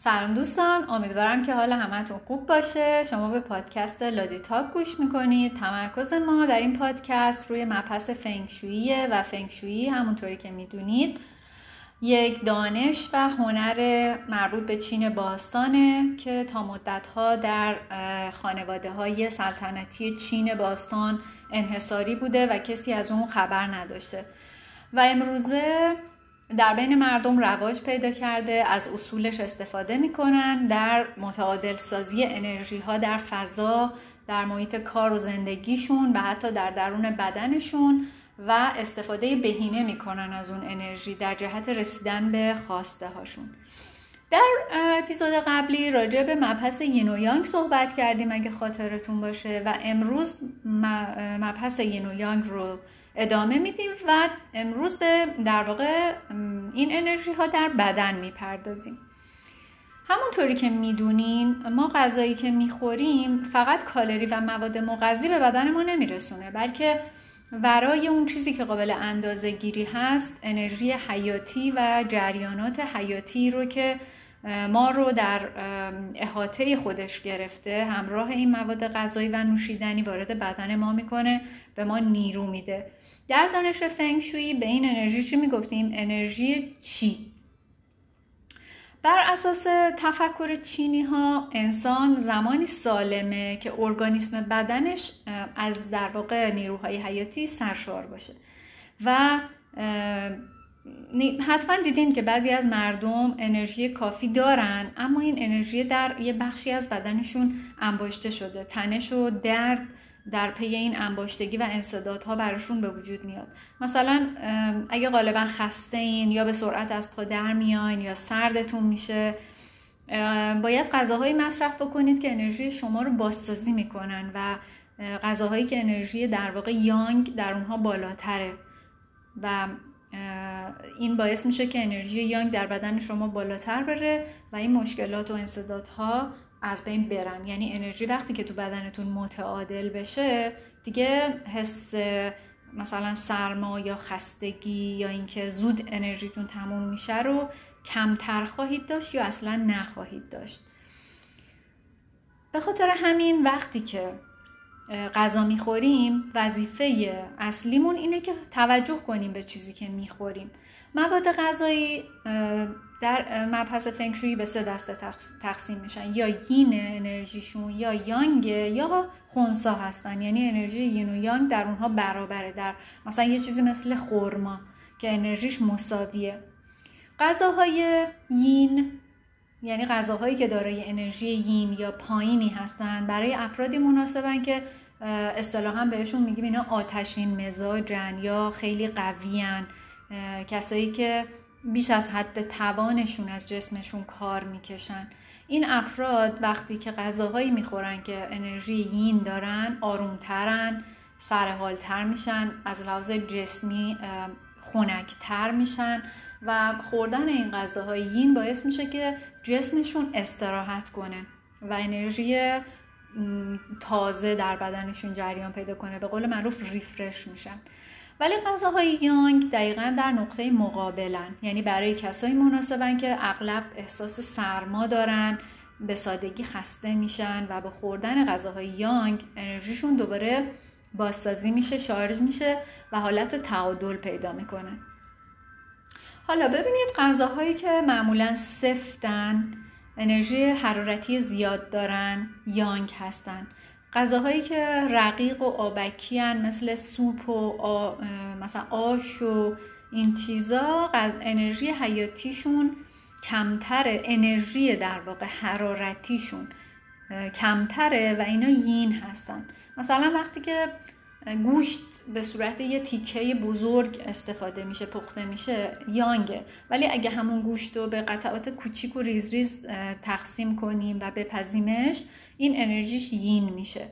سلام دوستان امیدوارم که حال همتون خوب باشه. شما به پادکست لادی تاک گوش می‌کنید. تمرکز ما در این پادکست روی مبحث فنگشویی و فنگشویی همونطوری که می‌دونید. یک دانش و هنر مربوط به چین باستانه که تا مدتها در خانواده های سلطنتی چین باستان انحصاری بوده و کسی از اون خبر نداشته. و امروزه در بین مردم رواج پیدا کرده از اصولش استفاده می‌کنن در متعادل سازی انرژی ها در فضا در محیط کار و زندگیشون و حتی در درون بدنشون و استفاده بهینه می‌کنن از اون انرژی در جهت رسیدن به خواسته هاشون در اپیزود قبلی راجع به مبحث ین و یانگ صحبت کردیم اگه خاطرتون باشه و امروز مبحث ین و یانگ رو ادامه میدیم و امروز به در واقع این انرژی ها در بدن می‌پردازیم. همونطوری که می‌دونین ما غذایی که می‌خوریم فقط کالری و مواد مغذی به بدن ما نمیرسونه بلکه ورای اون چیزی که قابل اندازه گیری هست انرژی حیاتی و جریانات حیاتی رو که ما رو در احاطه خودش گرفته همراه این مواد غذایی و نوشیدنی وارد بدن ما می‌کنه به ما نیرو میده. در دانش فنگشویی به این انرژی چی می‌گفتیم؟ انرژی چی؟ بر اساس تفکر چینی ها انسان زمانی سالمه که ارگانیسم بدنش از در واقع نیروهای حیاتی سرشار باشه. و حتما دیدین که بعضی از مردم انرژی کافی دارن اما این انرژی در یه بخشی از بدنشون انباشته شده. تنش و درد در پی این انباشتگی و انصدادها براشون به وجود میاد. مثلا اگه غالبا خسته این یا به سرعت از پا در میاین یا سردتون میشه باید غذاهایی مصرف بکنید که انرژی شما رو بازسازی می‌کنن و غذاهایی که انرژی در واقع یانگ در اونها بالاتره. و این باعث میشه که انرژی یانگ در بدن شما بالاتر بره و این مشکلات و انصدادها از بین برن. یعنی انرژی وقتی که تو بدنتون متعادل بشه دیگه حس مثلا سرما یا خستگی یا اینکه زود انرژیتون تموم میشه رو کمتر خواهید داشت یا اصلا نخواهید داشت. به خاطر همین وقتی که غذا می‌خوریم وظیفه اصلیمون اینه که توجه کنیم به چیزی که می‌خوریم. مواد غذایی در مبحث فنگشویی به سه دسته تقسیم میشن. یا یین انرژیشون یا یانگ یا خونسا هستن. یعنی انرژی یین و یانگ در اونها برابره. در مثلا یه چیزی مثل خورما که انرژیش مساویه. غذاهای یین یعنی غذاهایی که دارای انرژی یین یا پایینی هستن برای افرادی مناسبن که اصطلاحا بهشون میگیم اینا آتشین مزاجن یا خیلی قویان کسایی که بیش از حد توانشون از جسمشون کار می‌کشن. این افراد وقتی که غذاهایی می‌خورن که انرژی یین دارن آرومترن سرحالتر میشن از لحاظ جسمی خونکتر میشن و خوردن این غذاهای یین باعث میشه که جسمشون استراحت کنه و انرژی تازه در بدنشون جریان پیدا کنه. به قول معروف ریفرش میشن. ولی غذاهای یانگ دقیقا در نقطه مقابلن. یعنی برای کسایی مناسبن که اغلب احساس سرما دارن به سادگی خسته میشن و به خوردن غذاهای یانگ انرژیشون دوباره بازسازی میشه شارژ میشه و حالت تعادل پیدا می‌کنه حالا ببینید غذاهایی که معمولا سفتن انرژی حرارتی زیاد دارن یانگ هستن. غذاهایی که رقیق و آبکی هن مثل سوپ و مثلا آش و این چیزا از انرژی حیاتیشون کمتره انرژی در واقع حرارتیشون کمتره و اینا یین هستن. مثلا وقتی که گوشت به صورت یه تیکه بزرگ استفاده میشه پخته میشه یانگه ولی اگه همون گوشت رو به قطعات کوچیک و ریز ریز تقسیم کنیم و بپزیمش این انرژیش یین میشه.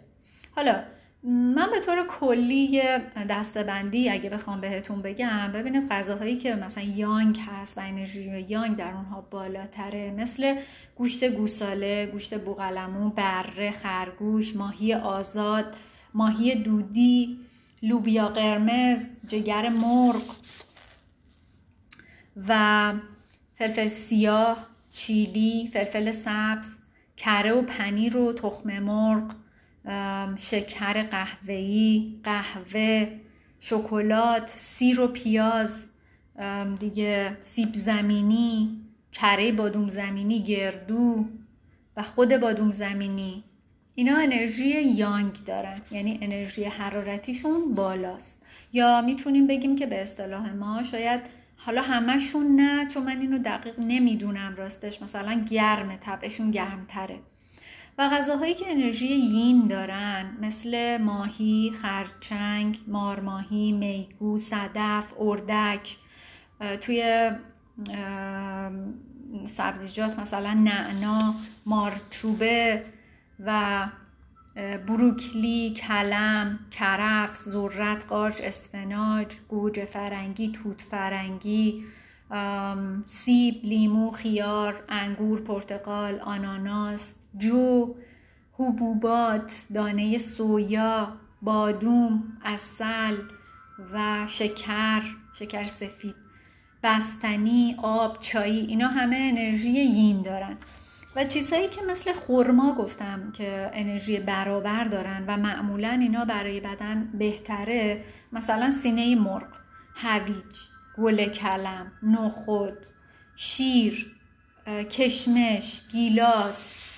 حالا من به طور کلی دستبندی اگه بخوام بهتون بگم ببینید غذاهایی که مثلا یانگ هست و انرژی یانگ در اونها بالاتره مثل گوشت گوساله، گوشت بوغلمون، بره، خرگوش، ماهی آزاد، ماهی دودی، لوبیا قرمز، جگر مرغ و فلفل سیاه چیلی فلفل سبز. کره و پنیر و تخم مرغ شکر قهوه‌ای قهوه شکلات سیر و پیاز دیگه سیب زمینی کره بادوم زمینی گردو و خود بادوم زمینی. اینا انرژی یانگ دارن یعنی انرژی حرارتیشون بالاست. یا می‌تونیم بگیم که به اصطلاح ما شاید حالا همهشون نه چون من اینو دقیق نمی‌دونم راستش. مثلا گرمه طبعشون گرمتره. و غذاهایی که انرژی یین دارن مثل ماهی، خرچنگ، مارماهی، میگو، صدف، اردک توی سبزیجات مثلا نعنا، مارچوبه و بروکلی، کلم، کرفس، ذرت، قارچ، اسفناج، گوجه فرنگی، توت فرنگی، سیب، لیمو، خیار، انگور، پرتقال، آناناس، جو، حبوبات، دانه سویا، بادوم، اصل و شکر، شکر سفید، بستنی، آب، چایی اینا همه انرژی یین دارن. و چیزهایی که مثل خرما گفتم که انرژی برابر دارن و معمولا اینا برای بدن بهتره مثلا سینه مرغ هویج گل کلم نخود شیر کشمش گیلاس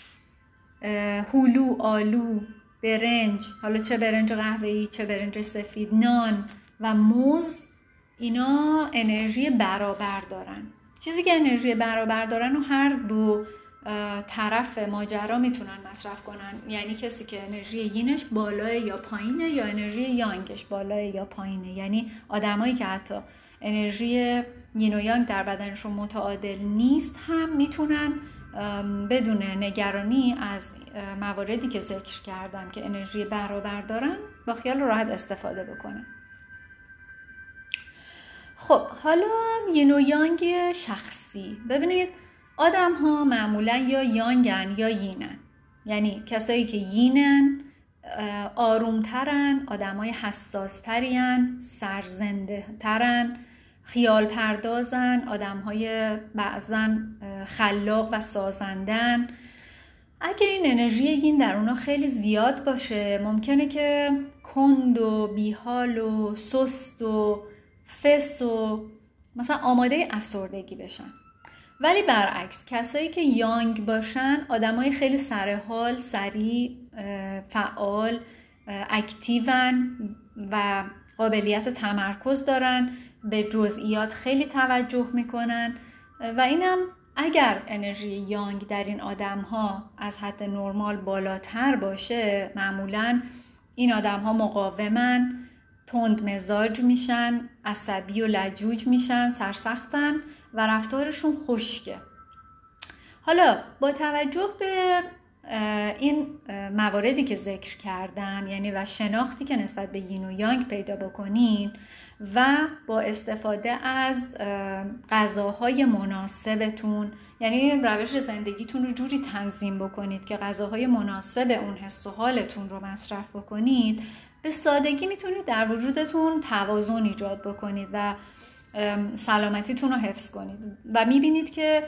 هلو آلو برنج حالا چه برنج قهوه‌ای چه برنج سفید نان و موز اینا انرژی برابر دارن. چیزی که انرژی برابر دارن و هر دو طرف ماجرا می‌تونن مصرف کنن. یعنی کسی که انرژی یینش بالاه یا پایینه یا انرژی یانگش بالاه یا پایینه. یعنی آدمایی که حتی انرژی یین و یانگ در بدنشون متعادل نیست هم می‌تونن بدون نگرانی از مواردی که ذکر کردم که انرژی برابر دارن با خیال راحت استفاده بکنن. خب حالا یین و یانگ شخصی. ببینید آدم ها معمولا یا یانگن یا یینن. یعنی کسایی که یینن آرومترن آدمای حساسترین سرزنده ترن خیال پردازن آدم های بعضا خلاق و سازندن اگه این انرژی یین در اونا خیلی زیاد باشه ممکنه که کند و بیحال و سست و فس و مثلا آماده افسردگی بشن. ولی برعکس کسایی که یانگ باشن آدمای خیلی سرحال سریع فعال اکتیون و قابلیت تمرکز دارن به جزئیات خیلی توجه می‌کنن. و اینم اگر انرژی یانگ در این آدم ها از حد نرمال بالاتر باشه معمولا این آدم ها مقاومن تند مزاج میشن عصبی و لجوج میشن سرسختن. و رفتارشون خشکه. حالا با توجه به این مواردی که ذکر کردم یعنی و شناختی که نسبت به یین و یانگ پیدا بکنین و با استفاده از غذاهای مناسبتون یعنی روش زندگیتون رو جوری تنظیم بکنید که غذاهای مناسب اون حس و حالتون رو مصرف بکنید به سادگی می‌تونید در وجودتون توازن ایجاد بکنید و سلامتیتون رو حفظ کنید. و می‌بینید که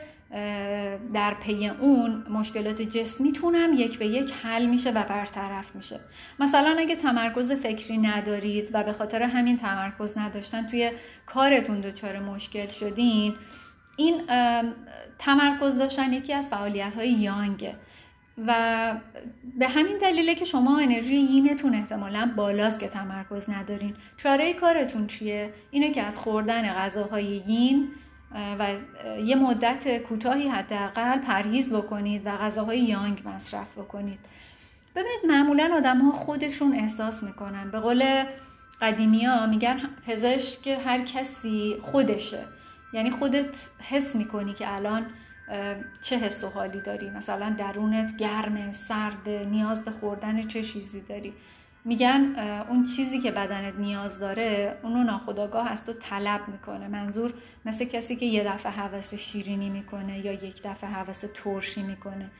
در پی اون مشکلات جسمیتون هم یک به یک حل میشه و برطرف میشه. مثلا اگه تمرکز فکری ندارید و به خاطر همین تمرکز نداشتن توی کارتون دچار مشکل شدین این تمرکز داشتن یکی از فعالیت های یانگه. و به همین دلیله که شما انرژی یینتون احتمالا بالاست که تمرکز ندارین. چاره کارتون چیه؟ اینه که از خوردن غذاهای یین و یه مدت کوتاهی حداقل پرهیز بکنید و غذاهای یانگ مصرف بکنید. ببینید معمولا آدم ها خودشون احساس می‌کنن. به قول قدیمی ها میگن پزشک هر کسی خودشه. یعنی خودت حس می‌کنی که الان چه حس و حالی داری؟ مثلا درونت گرم سرد نیاز به خوردن چه چیزی داری؟ میگن اون چیزی که بدنت نیاز داره اونو ناخداگاه از تو طلب می‌کنه. منظور مثل کسی که یه دفعه حوس شیرینی می‌کنه یا یک دفعه حوس ترشی می‌کنه.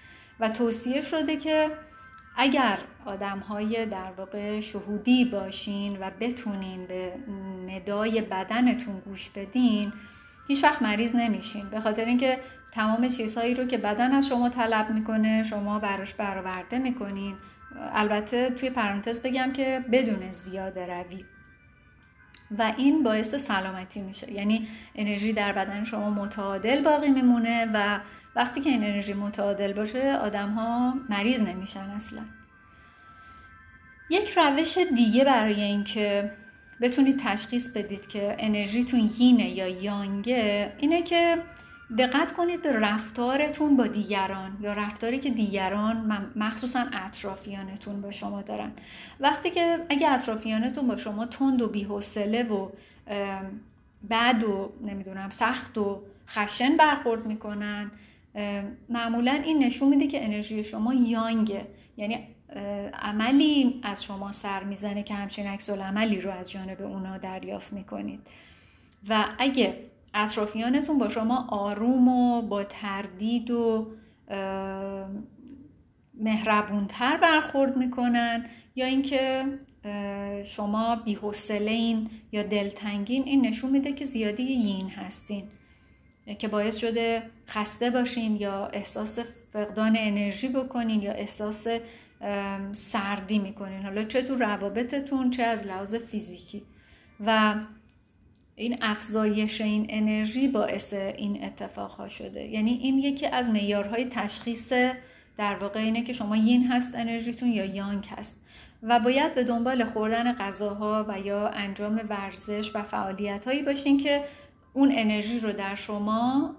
و توصیه شده که اگر آدم های در واقع شهودی باشین و بتونین به ندای بدنتون گوش بدین هیچ وقت مریض نمیشین به خاطر اینکه تمام چیزهایی رو که بدن از شما طلب می‌کنه شما براش برآورده می‌کنین. البته توی پرانتز بگم که بدون زیاده روی. و این باعث سلامتی میشه. یعنی انرژی در بدن شما متعادل باقی میمونه و وقتی که این انرژی متعادل باشه آدم ها مریض نمیشن اصلا. یک روش دیگه برای اینکه بتونید تشخیص بدید که انرژیتون یینه یا یانگه اینه که دقت کنید به رفتارتون با دیگران یا رفتاری که دیگران مخصوصا اطرافیانتون با شما دارن. وقتی که اگه اطرافیانتون با شما تند و بیحوصله و بد و نمی‌دونم سخت و خشن برخورد می‌کنن معمولا این نشون میده که انرژی شما یانگه. یعنی عملی از شما سر می‌زنه که همچین عکس عملی رو از جانب اونا دریافت می‌کنید. و اگه اطرافیانتون با شما آروم و با تردید و مهربونتر برخورد می‌کنن یا اینکه شما بیحوصله این یا دلتنگین این نشون میده که زیادی یین هستین. که باعث شده خسته باشین یا احساس فقدان انرژی بکنین یا احساس سردی می‌کنین. حالا چه تو روابطتون چه از لحاظ فیزیکی. و این افزایش این انرژی باعث این اتفاق ها شده. یعنی این یکی از معیارهای تشخیص در واقع اینه که شما یین هست انرژیتون یا یانگ هست. و باید به دنبال خوردن غذاها و یا انجام ورزش و فعالیت هایی باشین که اون انرژی رو در شما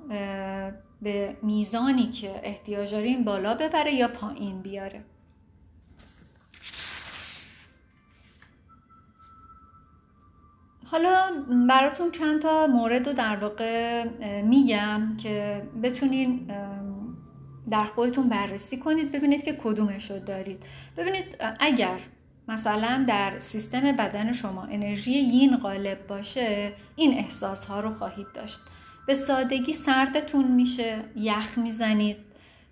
به میزانی که احتیاج دارین بالا ببره یا پایین بیاره. حالا براتون چند تا مورد رو در واقع میگم که بتونین در خودتون بررسی کنید ببینید که کدومش رو دارید. ببینید اگر مثلا در سیستم بدن شما انرژی یین غالب باشه این احساس ها رو خواهید داشت. به سادگی سردتون میشه یخ می‌زنید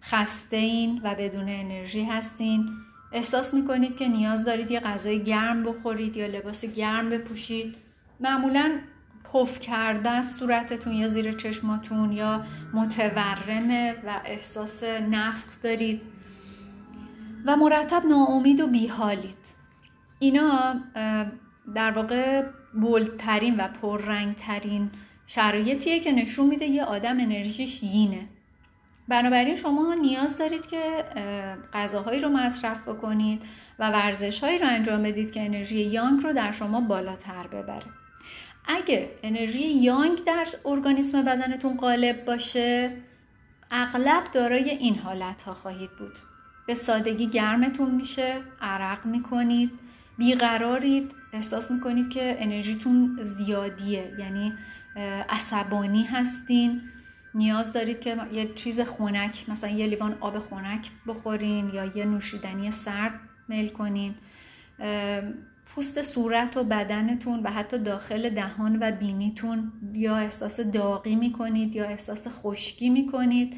خسته این و بدون انرژی هستین. احساس می‌کنید که نیاز دارید یه غذای گرم بخورید یا لباس گرم بپوشید. معمولا پف کرده صورتتون یا زیر چشماتون یا متورمه و احساس نفخ دارید و مرتب ناامید و بیحالید. اینا در واقع بولترین و پررنگترین شرایطیه که نشون میده یه آدم انرژیش یینه. بنابراین شما نیاز دارید که غذاهایی رو مصرف بکنید و ورزشهایی رو انجام بدید که انرژی یانگ رو در شما بالاتر ببره. اگه انرژی یانگ در ارگانیسم بدنتون غالب باشه اغلب دارای این حالت ها خواهید بود. به سادگی گرمتون میشه عرق می‌کنید بیقرارید. احساس می‌کنید که انرژیتون زیادیه یعنی عصبانی هستین. نیاز دارید که یه چیز خونک مثلا یه لیوان آب خونک بخورین یا یه نوشیدنی سرد میل کنین. پوست صورت و بدنتون و حتی داخل دهان و بینیتون یا احساس داغی می‌کنید یا احساس خشکی می‌کنید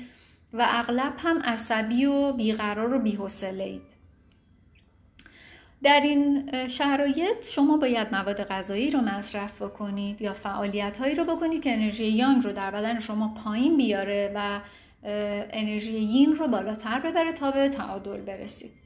و اغلب هم عصبی و بیقرار و بیحوصله اید. در این شرایط شما باید مواد غذایی رو مصرف بکنید یا فعالیت هایی رو بکنید که انرژی یانگ رو در بدن شما پایین بیاره و انرژی یین رو بالاتر ببره تا به تعادل برسید.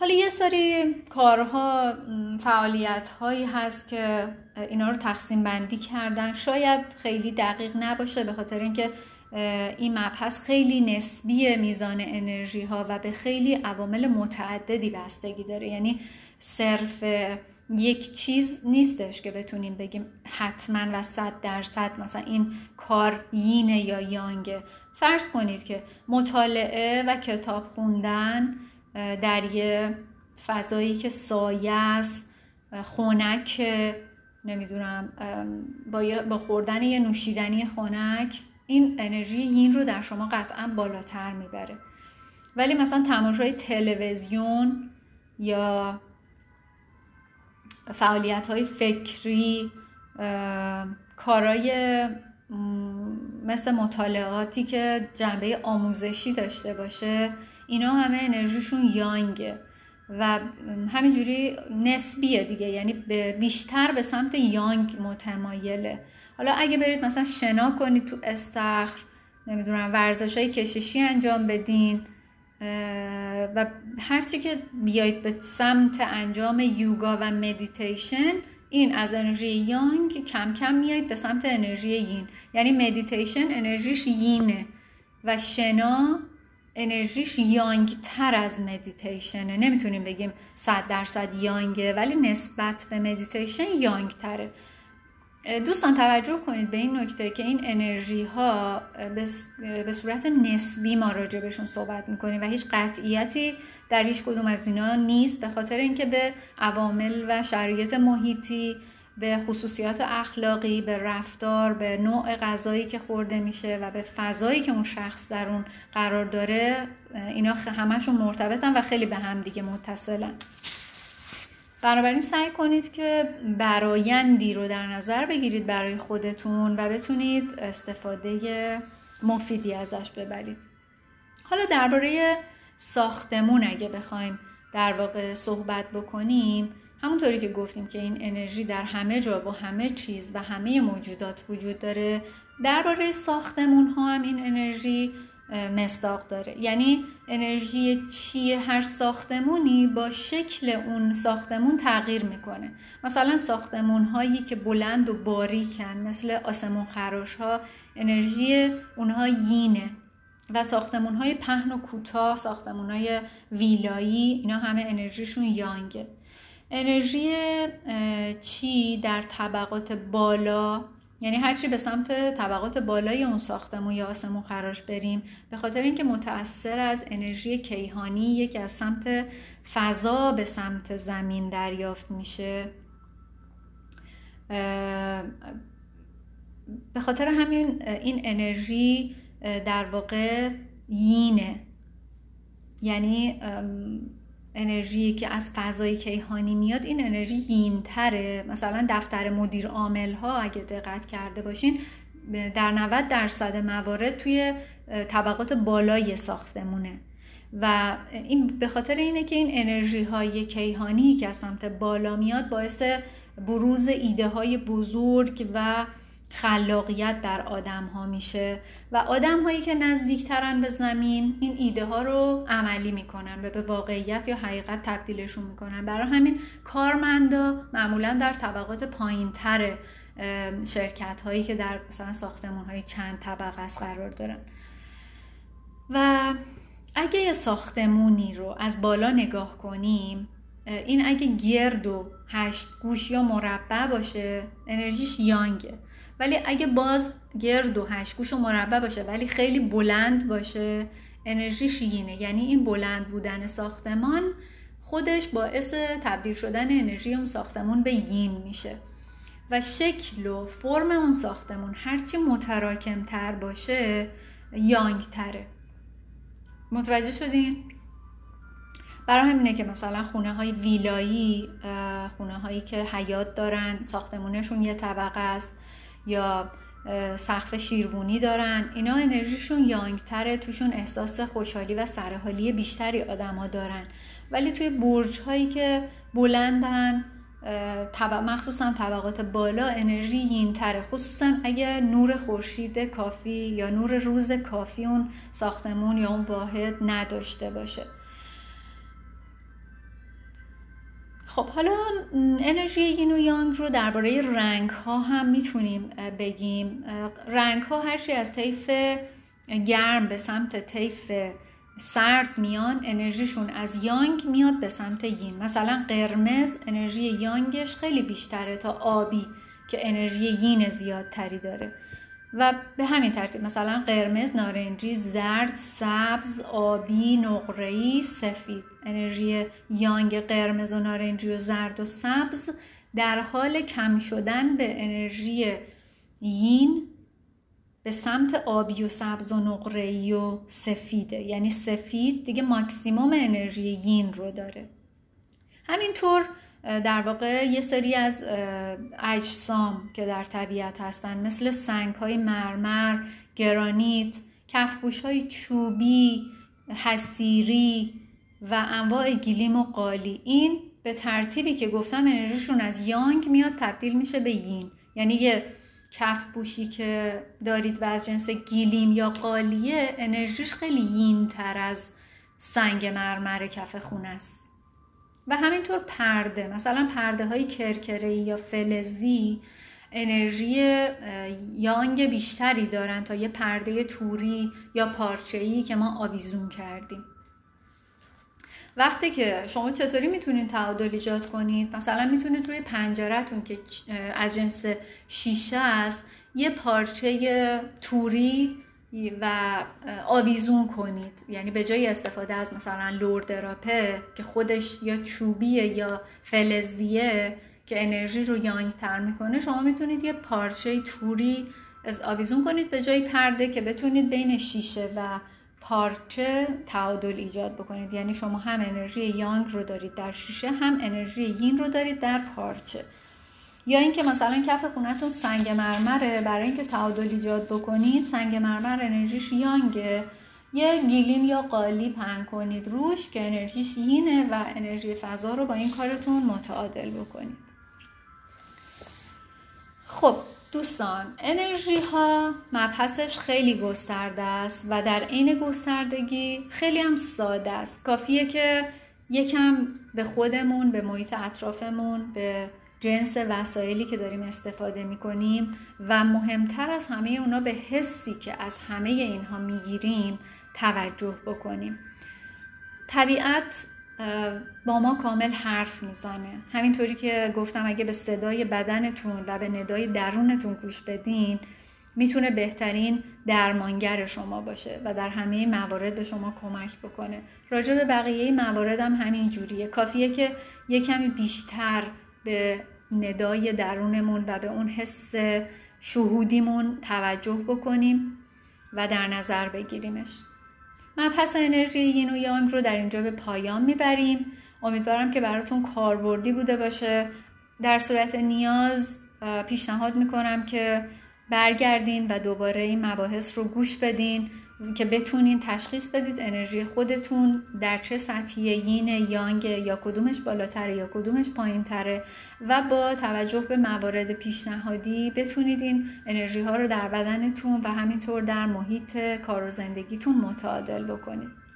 حالا یه سری کارها فعالیت هایی هست که اینا رو تقسیم بندی کردن. شاید خیلی دقیق نباشه به خاطر اینکه این مبحث خیلی نسبی میزان انرژی ها و به خیلی عوامل متعددی بستگی داره. یعنی صرف یک چیز نیستش که بتونیم بگیم حتما و صد درصد مثلا این کار یینه یا یانگه. فرض کنید که مطالعه و کتاب خوندن در یه فضایی که سایه است خونک نمی‌دونم با, با خوردن یه نوشیدنی خونک این انرژی یین رو در شما قطعا بالاتر می‌بره. ولی مثلا تماشای تلویزیون یا فعالیت های فکری کارای مثل مطالعاتی که جنبه آموزشی داشته باشه اینا همه انرژیشون یانگه و همینجوری نسبیه دیگه یعنی بیشتر به سمت یانگ متمایله. حالا اگه برید مثلا شنا کنید تو استخر نمی‌دونم ورزش های کششی انجام بدین و هرچی که بیایید به سمت انجام یوگا و مدیتیشن این از انرژی یانگ کم کم میایید به سمت انرژی یین. یعنی مدیتیشن انرژیش یینه و شنا انرژیش یانگ تر از مدیتیشنه. نمی‌تونیم بگیم صد درصد یانگه ولی نسبت به مدیتیشن یانگ تره دوستان توجه کنید به این نکته که این انرژی ها به صورت نسبی ما راجع بهشون صحبت می‌کنیم و هیچ قطعیتی در هیچ کدوم از اینا نیست به خاطر اینکه به عوامل و شرایط محیطی به خصوصیات اخلاقی به رفتار به نوع غذایی که خورده میشه و به فضایی که اون شخص در اون قرار داره اینا همشون مرتبطن و خیلی به هم دیگه متصلن. بنابراین سعی کنید که برایندی رو در نظر بگیرید برای خودتون و بتونید استفاده مفیدی ازش ببرید. حالا درباره ساختمون اگه بخوایم در واقع صحبت بکنیم همونطوری که گفتیم که این انرژی در همه جا با همه چیز و همه موجودات وجود داره درباره ساختمون ها هم این انرژی مصداق داره. یعنی انرژی چی هر ساختمونی با شکل اون ساختمون تغییر می‌کنه. مثلا ساختمون هایی که بلند و باریکن مثل آسمون خراش ها انرژی اونها یینه. و ساختمون های پهن و کوتاه ساختمون های ویلایی اینا همه انرژیشون یانگه. انرژی چی در طبقات بالا؟ یعنی هرچی به سمت طبقات بالای اون ساختمون یا آسمون خراش بریم به خاطر اینکه متأثر از انرژی کیهانی یکی از سمت فضا به سمت زمین دریافت میشه. به خاطر همین این انرژی در واقع یینه. یعنی انرژی که از فضای کیهانی میاد این انرژی یینتره مثلا دفتر مدیر عامل ها اگه دقت کرده باشین در 90 درصد موارد توی طبقات بالای ساختمونه. و این به خاطر اینه که این انرژی های کیهانی که از سمت بالا میاد باعث بروز ایده های بزرگ و خلاقیت در آدم ها میشه و آدم هایی که نزدیکترن به زمین این ایده ها رو عملی می‌کنن و به واقعیت یا حقیقت تبدیلشون می‌کنن. برای همین کارمندا معمولا در طبقات پایین تر شرکت هایی که در مثلا ساختمون های چند طبقه است قرار دارن. و اگه یه ساختمونی رو از بالا نگاه کنیم این اگه گرد و هشت گوش یا مربع باشه انرژیش یانگه. ولی اگه باز گرد و هشگوش و مربع باشه ولی خیلی بلند باشه انرژی شیینه یعنی این بلند بودن ساختمان خودش باعث تبدیل شدن انرژی اون ساختمون به یین میشه. و شکل و فرم اون ساختمون هرچی متراکم تر باشه یانگ تره متوجه شدین؟ برای همینه که مثلا خونه های ویلایی خونه هایی که حیات دارن ساختمونشون یه طبقه است. یا سقف شیروانی دارن. اینا انرژیشون یانگتره توشون احساس خوشحالی و سرحالی بیشتری آدما دارن. ولی توی برج هایی که بلندن مخصوصا طبقات بالا انرژی یینتره. خصوصا اگه نور خورشید کافی یا نور روز کافی اون ساختمون یا اون واحد نداشته باشه. خب حالا انرژی یین و یانگ رو درباره رنگ ها هم می‌تونیم بگیم. رنگ ها هرچی از طیف گرم به سمت طیف سرد میان انرژیشون از یانگ میاد به سمت یین مثلا قرمز انرژی یانگش خیلی بیشتره تا آبی که انرژی یین زیادتری داره. و به همین ترتیب مثلا قرمز، نارنجی، زرد، سبز، آبی، نقره‌ای، سفید. انرژی یانگ قرمز و نارنجی و زرد و سبز در حال کم شدن به انرژی یین به سمت آبی و سبز و نقره‌ای و سفیده. یعنی سفید دیگه ماکسیموم انرژی یین رو داره. همینطور در واقع یه سری از اجسام که در طبیعت هستن مثل سنگ های مرمر، گرانیت، کفگوش های چوبی، حسیری و انواع گیلیم و قالی. این به ترتیبی که گفتم انرژیشون از یانگ میاد تبدیل میشه به یین. یعنی یه کف بوشی که دارید و از جنس گیلیم یا قالیه انرژیش خیلی یین تر از سنگ مرمر کف خونه است. و همینطور پرده مثلا پرده های کرکره یا فلزی انرژی یانگ بیشتری دارن تا یه پرده توری یا پارچه‌ای که ما آویزون کردیم. وقتی که شما چطوری می‌تونید تعادل ایجاد کنید؟ مثلا می‌تونید روی پنجرهتون که از جنس شیشه است یه پارچه توری و آویزون کنید. یعنی به جای استفاده از مثلا لوردراپه که خودش یا چوبیه یا فلزیه که انرژی رو یانگ تر می‌کنه شما می‌تونید یه پارچه توری از آویزون کنید به جای پرده که بتونید بین شیشه و پارچه تعادل ایجاد بکنید. یعنی شما هم انرژی یانگ رو دارید در شیشه هم انرژی یین رو دارید در پارچه. یا اینکه مثلا کف خونتون سنگ مرمره برای اینکه تعادل ایجاد بکنید سنگ مرمر انرژیش یانگه. یه گیلیم یا قالی پهن کنید روش که انرژیش یینه و انرژی فضا رو با این کارتون متعادل بکنید. خب دوستان انرژی ها مبحثش خیلی گسترده است و در عین گستردگی خیلی هم ساده است. کافیه که یکم به خودمون به محیط اطرافمون به جنس وسایلی که داریم استفاده می‌کنیم و مهمتر از همه اونا به حسی که از همه اینها می‌گیریم توجه بکنیم. طبیعت با ما کامل حرف می‌زنه. همینطوری که گفتم اگه به صدای بدنتون و به ندای درونتون گوش بدین می‌تونه بهترین درمانگر شما باشه و در همه موارد به شما کمک بکنه. راجع به بقیه موارد هم همین جوریه. کافیه که یه بیشتر به ندای درونمون و به اون حس شهودیمون توجه بکنیم و در نظر بگیریمش. مبحث انرژی یین و یانگ رو در اینجا به پایان می‌بریم. امیدوارم که براتون کاربردی بوده باشه. در صورت نیاز پیشنهاد می‌کنم که برگردین و دوباره این مباحث رو گوش بدین. که بتونین تشخیص بدید انرژی خودتون در چه سطحی یین یانگ یا کدومش بالاتره یا کدومش پایین تره و با توجه به موارد پیشنهادی بتونید این انرژی ها رو در بدنتون و همینطور در محیط کار و زندگیتون متعادل بکنید.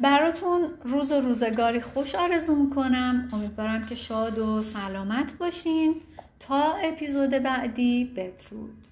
براتون روز و روزگاری خوش آرزو می‌کنم. امیدوارم که شاد و سلامت باشین. تا اپیزود بعدی بدرود.